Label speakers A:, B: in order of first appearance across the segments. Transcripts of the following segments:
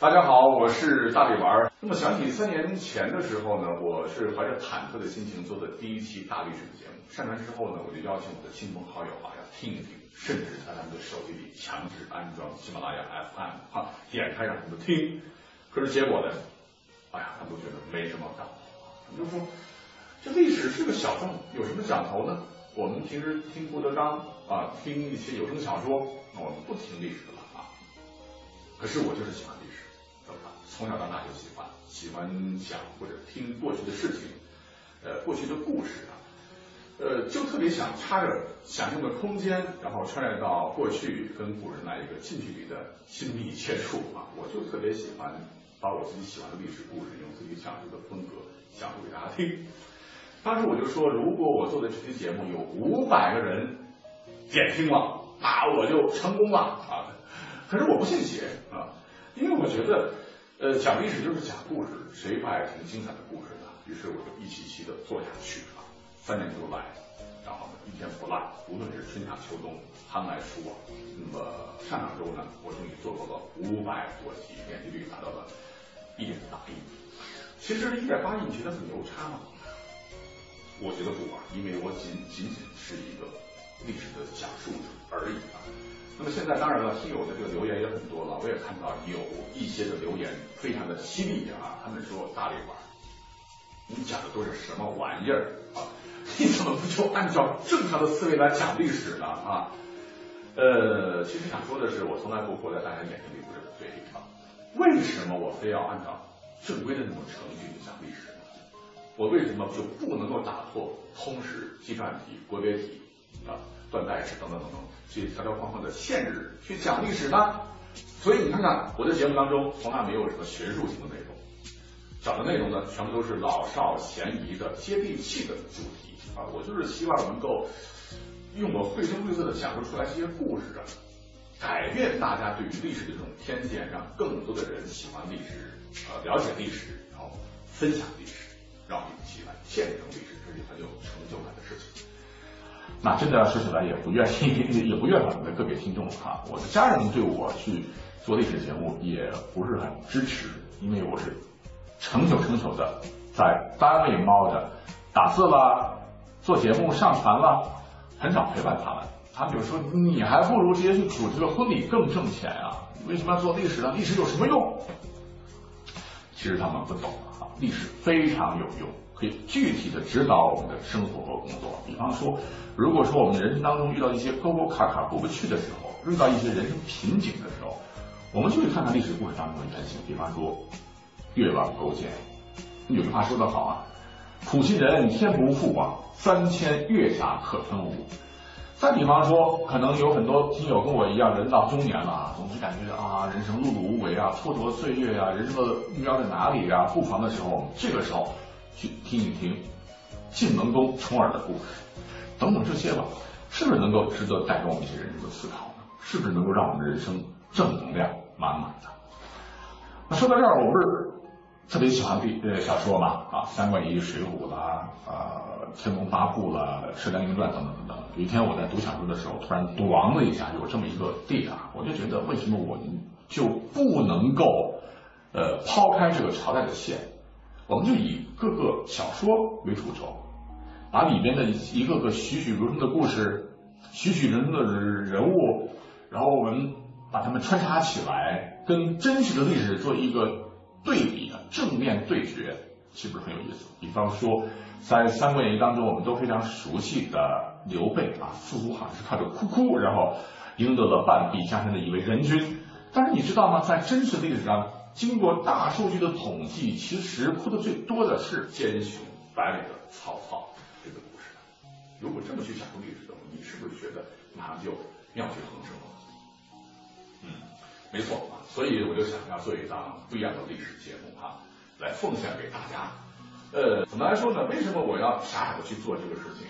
A: 大家好，我是大力丸。那么想起三年前的时候呢，我是怀着忐忑的心情做的第一期大历史的节目。上传之后呢，我就邀请我的亲朋好友啊，要听一听，甚至在他们的手机里强制安装喜马拉雅 FM，哈，点开让他们听。可是结果呢，哎呀，他们都觉得没什么讲头。他们就说，这历史是个小众，有什么讲头呢？我们平时听郭德纲啊，听一些有声小说，那我们不听历史了啊。可是我就是喜欢历史，从小到大就喜欢，喜欢讲或者听过去的事情，呃，过去的故事啊，呃，就特别想插着想象的空间，然后穿越到过去，跟古人来一个近距离的亲密接触啊。我就特别喜欢把我自己喜欢的历史故事，用自己讲述的风格讲述给大家听。当时我就说，如果我做的这期节目有五百个人点听了，那我就成功了啊！可是我不信邪啊，因为我觉得，呃，讲历史就是讲故事，谁不爱听精彩的故事呢？于是我就一期期的做下去啊，三年就来，然后呢一天不落，无论是春夏秋冬，寒来暑往。那么上两周呢，我终于做过了五百多集，点击率达到了一点八亿。其实一点八亿你觉得很牛叉吗？我觉得不啊，因为我仅仅仅是一个历史的讲述者而已啊。那么现在当然了，听友的这个留言也很多了，我也看到有一些的留言非常的犀利啊，他们说大力丸，你讲的都是什么玩意儿啊？你怎么不就按照正常的思维来讲历史呢啊？呃，其实想说的是，我从来不活在大家眼睛里，不是嘴里啊。为什么我非要按照正规的那种程序去讲历史？我为什么就不能够打破通史、计算题、国别题啊、断代史等等等等去条条框框的限制去讲历史呢？所以你看看我的节目当中从来没有什么学术性的内容，讲的内容呢全部都是老少咸宜的接地气的主题啊！我就是希望能够用我绘声绘色的讲述出来这些故事啊，改变大家对于历史的这种偏见，让更多的人喜欢历史啊，了解历史，然后分享历史。让我们一起来见证那真的要说起来，也不愿意，也不怨我们的个别听众哈。我的家人对我去做历史节目也不是很支持，因为我是成宿成宿的在单位猫着，打字啦，做节目上传啦，很少陪伴他们。他们就说：“你还不如直接去主持个婚礼更挣钱啊！为什么要做历史呢？历史有什么用？”其实他们不懂啊。历史非常有用，可以具体的指导我们的生活和工作。比方说，如果说我们人生当中遇到一些沟沟坎坎过不去的时候，遇到一些人生瓶颈的时候，我们就去看看历史故事当中的原型。比方说，越王勾践，有句话说得好啊，苦心人天不负啊，三千越甲可吞吴。再比方说，可能有很多听友跟我一样，人到中年了，总是感觉啊，人生碌碌无为啊，蹉跎岁月啊，人生的目标在哪里啊？不妨的时候，这个时候去听一听晋文公重耳的故事，等等这些吧，是不是能够值得带给我们一些人生的思考呢？是不是能够让我们人生正能量满满的？那说到这儿，我不是特别喜欢历呃小说嘛，啊，《三国演义》《水浒》啦，啊。《天龙八部》了，《射雕英雄传》等等等等。有一天我在读小说的时候，突然“咣”的一下，有这么一个地啊，我就觉得为什么我们就不能够呃抛开这个朝代的线，我们就以各个小说为主轴，把里边的一个个栩栩如生的故事、栩栩如生的人物，然后我们把它们穿插起来，跟真实的历史做一个对比的正面对决，是不是很有意思？比方说。在《三国演义》当中，我们都非常熟悉的刘备啊，似乎好像是靠着哭哭，然后赢得了半壁江山的一位仁君。但是你知道吗？在真实历史上，经过大数据的统计，其实哭的最多的是奸雄白里的曹操这个故事。如果这么去讲述历史的话，你是不是觉得马上就妙趣横生了？嗯，没错啊。所以我就想要做一档不一样的历史节目哈，来奉献给大家。呃，怎么来说呢？为什么我要傻傻的去做这个事情？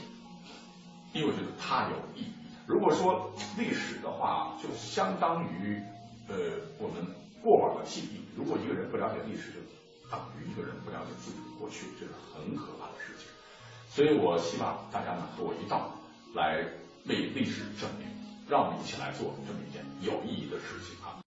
A: 因为我觉得它有意义。如果说历史的话，就相当于呃我们过往的记忆。如果一个人不了解历史，就等于一个人不了解自己的过去，这是很可怕的事情。所以我希望大家呢和我一道来为历史证明，让我们一起来做这么一件有意义的事情啊。